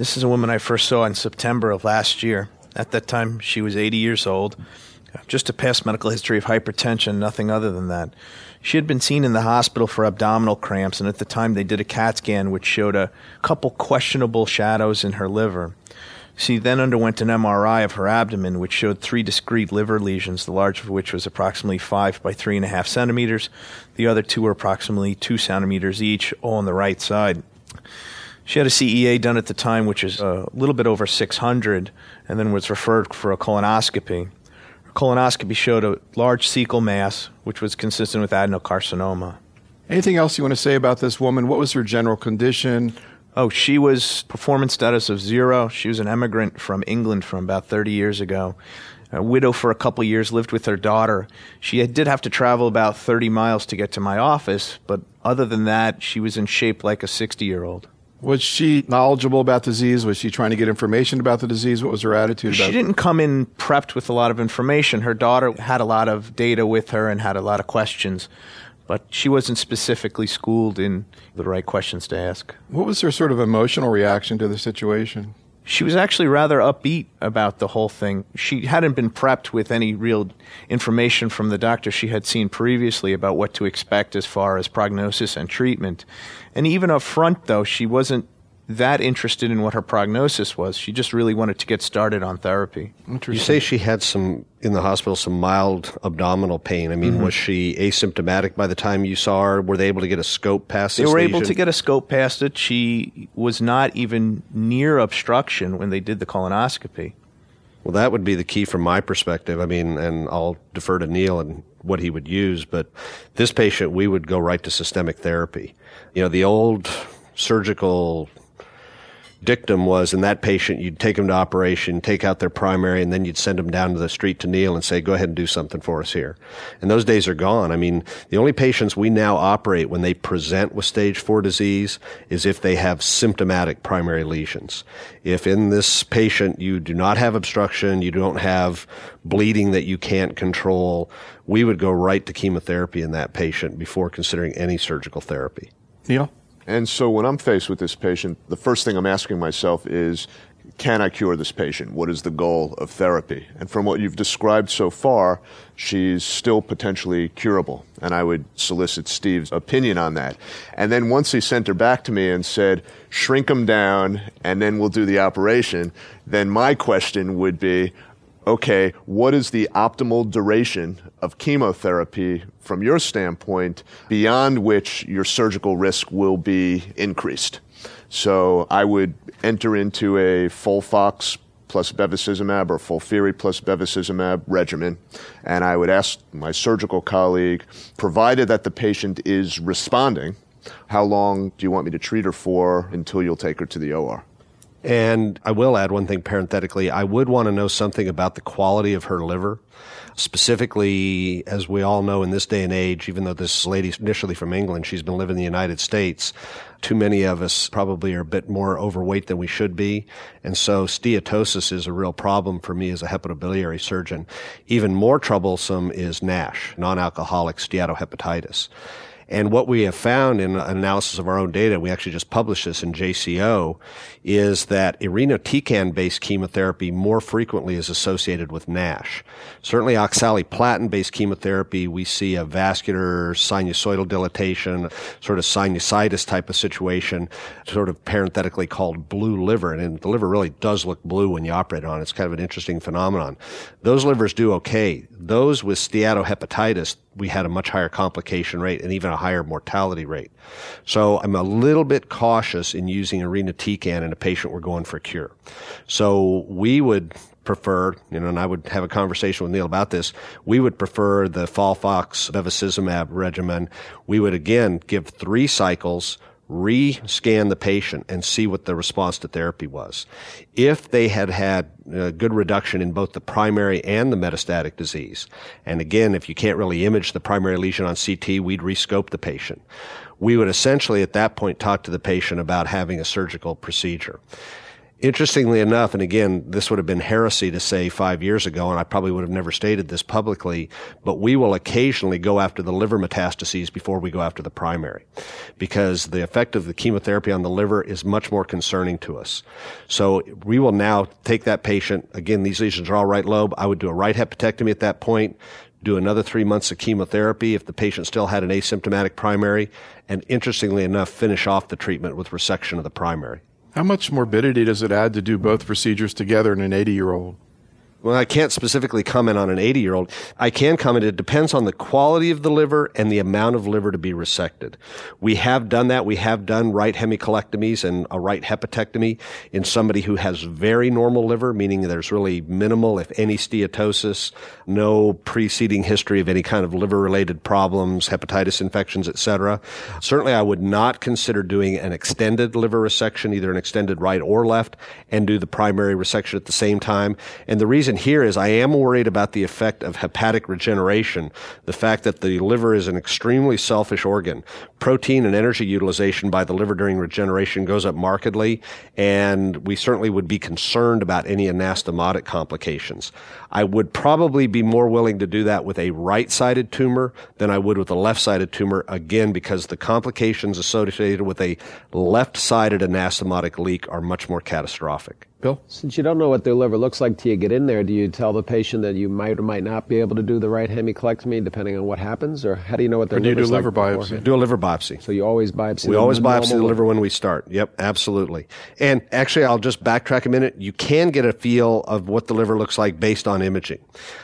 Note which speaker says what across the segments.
Speaker 1: This is a woman I first saw in September of last year. At that time, she was 80 years old. Just a past medical history of hypertension, nothing other than that. She had been seen in the hospital for abdominal cramps, and at the time they did a CAT scan which showed a couple questionable shadows in her liver. She then underwent an MRI of her abdomen, which showed three discrete liver lesions, the large of which was approximately five by three and a half centimeters. The other two were approximately two centimeters each, all on the right side. She had a CEA done at the time, which is a little bit over 600, and then was referred for a colonoscopy. Her colonoscopy showed a large cecal mass, which was consistent with adenocarcinoma.
Speaker 2: Anything else you want to say about this woman? What was her general condition?
Speaker 1: Oh, she was performance status of zero. She was an immigrant from England from about 30 years ago. A widow for a couple years, lived with her daughter. She did have to travel about 30 miles to get to my office, but other than that, she was in shape like a 60 year old.
Speaker 2: Was she knowledgeable about disease? Was she trying to get information about the disease? What was her attitude about it?
Speaker 1: She didn't come in prepped with a lot of information. Her daughter had a lot of data with her and had a lot of questions, but she wasn't specifically schooled in the right questions to ask.
Speaker 2: What was her sort of emotional reaction to the situation?
Speaker 1: She was actually rather upbeat about the whole thing. She hadn't been prepped with any real information from the doctor she had seen previously about what to expect as far as prognosis and treatment. And even up front, though, she wasn't that interested in what her prognosis was. She just really wanted to get started on therapy.
Speaker 3: You say she had some in the hospital some mild abdominal pain. I mean, mm-hmm. was she asymptomatic by the time you saw her? Were they able to get a scope past
Speaker 1: They were
Speaker 3: lesion?
Speaker 1: able to get a scope past it. She was not even near obstruction when they did the colonoscopy.
Speaker 3: Well, that would be the key from my perspective. I mean, and I'll defer to Neil and what he would use, but this patient, we would go right to systemic therapy. You know, the old surgical dictum was in that patient, you'd take them to operation, take out their primary, and then you'd send them down to the street to Neil and say, go ahead and do something for us here. And those days are gone. I mean, the only patients we now operate when they present with stage four disease is if they have symptomatic primary lesions. If in this patient you do not have obstruction, you don't have bleeding that you can't control, we would go right to chemotherapy in that patient before considering any surgical therapy.
Speaker 2: Neil?
Speaker 4: And so when I'm faced with this patient, the first thing I'm asking myself is, can I cure this patient? What is the goal of therapy? And from what you've described so far, she's still potentially curable. And I would solicit Steve's opinion on that. And then once he sent her back to me and said, shrink them down and then we'll do the operation, then my question would be, okay, what is the optimal duration of chemotherapy from your standpoint beyond which your surgical risk will be increased? So I would enter into a FOLFOX plus bevacizumab or FOLFIRI plus bevacizumab regimen. And I would ask my surgical colleague, provided that the patient is responding, how long do you want me to treat her for until you'll take her to the OR?
Speaker 3: And I will add one thing parenthetically. I would want to know something about the quality of her liver. Specifically, as we all know in this day and age, even though this lady's initially from England, she's been living in the United States. Too many of us probably are a bit more overweight than we should be. And so steatosis is a real problem for me as a hepatobiliary surgeon. Even more troublesome is NASH, non-alcoholic steatohepatitis. And what we have found in analysis of our own data, we actually just published this in JCO, is that irinotecan-based chemotherapy more frequently is associated with NASH. Certainly oxaliplatin-based chemotherapy, we see a vascular sinusoidal dilatation, sort of sinusitis type of situation, sort of parenthetically called blue liver. And the liver really does look blue when you operate on it. It's kind of an interesting phenomenon. Those livers do okay. Those with steatohepatitis, we had a much higher complication rate and even a higher mortality rate. So I'm a little bit cautious in using irinotecan in a patient we're going for cure. So we would prefer, you know, and I would have a conversation with Neil about this. We would prefer the FOLFOX bevacizumab regimen. We would again give three cycles re-scan the patient and see what the response to therapy was. If they had had a good reduction in both the primary and the metastatic disease, and again, if you can't really image the primary lesion on CT, we'd rescope the patient. We would essentially at that point talk to the patient about having a surgical procedure. Interestingly enough, and again, this would have been heresy to say five years ago, and I probably would have never stated this publicly, but we will occasionally go after the liver metastases before we go after the primary because the effect of the chemotherapy on the liver is much more concerning to us. So we will now take that patient. Again, these lesions are all right lobe. I would do a right hepatectomy at that point, do another three months of chemotherapy if the patient still had an asymptomatic primary, and interestingly enough, finish off the treatment with resection of the primary.
Speaker 2: How much morbidity does it add to do both procedures together in an 80 year old?
Speaker 3: Well, I can't specifically comment on an 80 year old. I can comment it depends on the quality of the liver and the amount of liver to be resected. We have done that. We have done right hemicolectomies and a right hepatectomy in somebody who has very normal liver, meaning there's really minimal, if any, steatosis, no preceding history of any kind of liver related problems, hepatitis infections, etc. Certainly, I would not consider doing an extended liver resection, either an extended right or left, and do the primary resection at the same time. And the reason reason here is I am worried about the effect of hepatic regeneration, the fact that the liver is an extremely selfish organ. Protein and energy utilization by the liver during regeneration goes up markedly, and we certainly would be concerned about any anastomotic complications. I would probably be more willing to do that with a right-sided tumor than I would with a left-sided tumor, again, because the complications associated with a left-sided anastomotic leak are much more catastrophic.
Speaker 2: Bill?
Speaker 5: Since you don't know what their liver looks like till you get in there, do you tell the patient that you might or might not be able to do the right hemicolectomy depending on what happens? Or how do you know what their
Speaker 2: or do you do
Speaker 5: liver's
Speaker 2: liver
Speaker 5: like
Speaker 2: biopsy?
Speaker 5: beforehand?
Speaker 3: Do a liver biopsy.
Speaker 5: So you always biopsy
Speaker 3: We always biopsy the liver when we start. Yep, absolutely. And actually, I'll just backtrack a minute. You can get a feel of what the liver looks like based on imaging.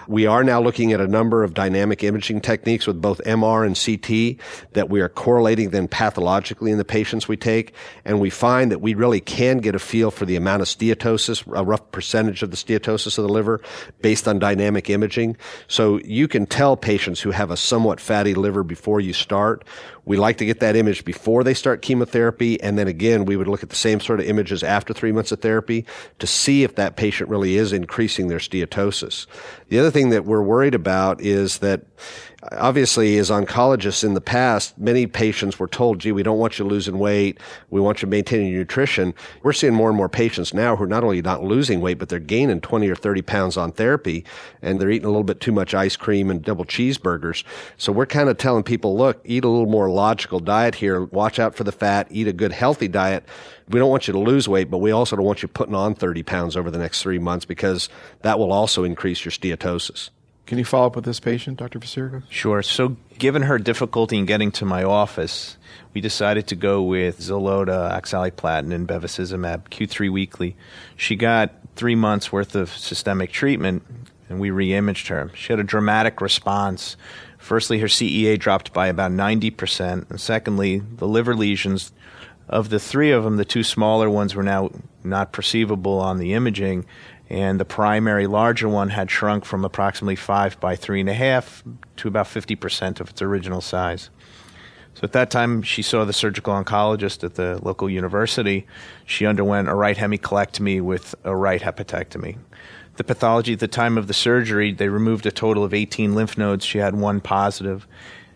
Speaker 3: We are now looking at a number of dynamic imaging techniques with both MR and CT that we are correlating then pathologically in the patients we take. And we find that we really can get a feel for the amount of steatosis, a rough percentage of the steatosis of the liver based on dynamic imaging. So you can tell patients who have a somewhat fatty liver before you start. We like to get that image before they start chemotherapy. And then again, we would look at the same sort of images after three months of therapy to see if that patient really is increasing their steatosis. The other thing that we're worried about is that obviously as oncologists in the past, many patients were told, gee, we don't want you losing weight. We want you maintaining your nutrition. We're seeing more and more patients now who are not only not losing weight, but they're gaining 20 or 30 pounds on therapy and they're eating a little bit too much ice cream and double cheeseburgers. So we're kind of telling people, look, eat a little more logical diet here. Watch out for the fat. Eat a good healthy diet. We don't want you to lose weight, but we also don't want you putting on 30 pounds over the next three months because that will also increase your steatosis.
Speaker 2: Can you follow up with this patient, Dr. Vasirico?
Speaker 1: Sure. So, given her difficulty in getting to my office, we decided to go with Xeloda, oxaliplatin, and bevacizumab Q3 weekly. She got three months worth of systemic treatment, and we re-imaged her. She had a dramatic response. Firstly, her CEA dropped by about 90%, and secondly, the liver lesions of the three of them, the two smaller ones were now not perceivable on the imaging, and the primary larger one had shrunk from approximately five by three and a half to about 50% of its original size. So at that time, she saw the surgical oncologist at the local university. She underwent a right hemicolectomy with a right hepatectomy. The pathology at the time of the surgery, they removed a total of 18 lymph nodes. She had one positive.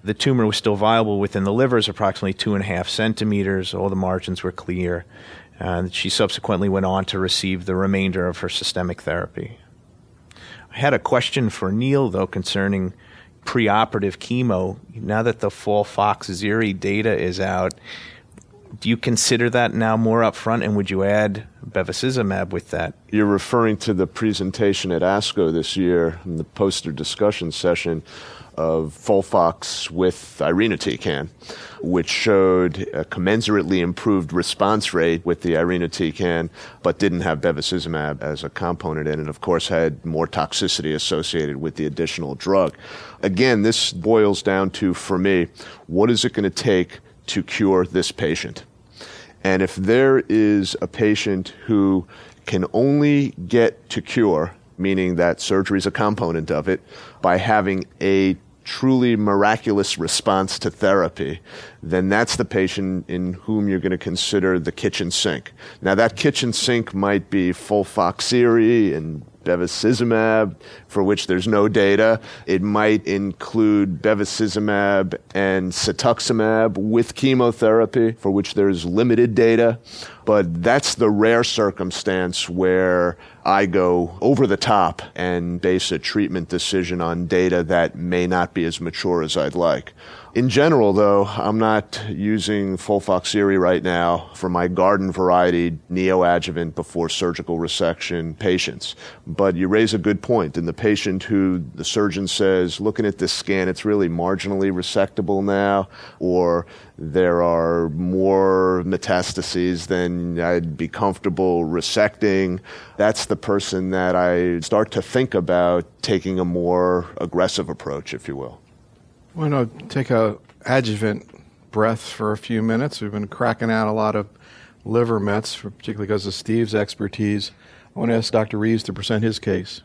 Speaker 1: The tumor was still viable within the livers, approximately two and a half centimeters. All the margins were clear. And she subsequently went on to receive the remainder of her systemic therapy. I had a question for Neil, though, concerning preoperative chemo. Now that the FOLFOXIRI data is out, do you consider that now more upfront, and would you add bevacizumab with that?
Speaker 4: You're referring to the presentation at ASCO this year in the poster discussion session of Folfox with irinotecan, which showed a commensurately improved response rate with the irinotecan, but didn't have bevacizumab as a component in it. Of course, had more toxicity associated with the additional drug. Again, this boils down to, for me, what is it going to take to cure this patient? And if there is a patient who can only get to cure, meaning that surgery is a component of it, by having a truly miraculous response to therapy, then that's the patient in whom you're going to consider the kitchen sink. Now, that kitchen sink might be Folfoxiri and bevacizumab, for which there's no data. It might include bevacizumab and cetuximab with chemotherapy, for which there's limited data. But that's the rare circumstance where I go over the top and base a treatment decision on data that may not be as mature as I'd like. In general, though, I'm not using FOLFOXIRI right now for my garden variety neoadjuvant before surgical resection patients. But you raise a good point. In the patient who the surgeon says, looking at this scan, it's really marginally resectable now, or there are more metastases than I'd be comfortable resecting. That's the person that I start to think about taking a more aggressive approach, if you will.
Speaker 2: I want to take a adjuvant breath for a few minutes. We've been cracking out a lot of liver mets, particularly because of Steve's expertise. I want to ask Dr. Reeves to present his case.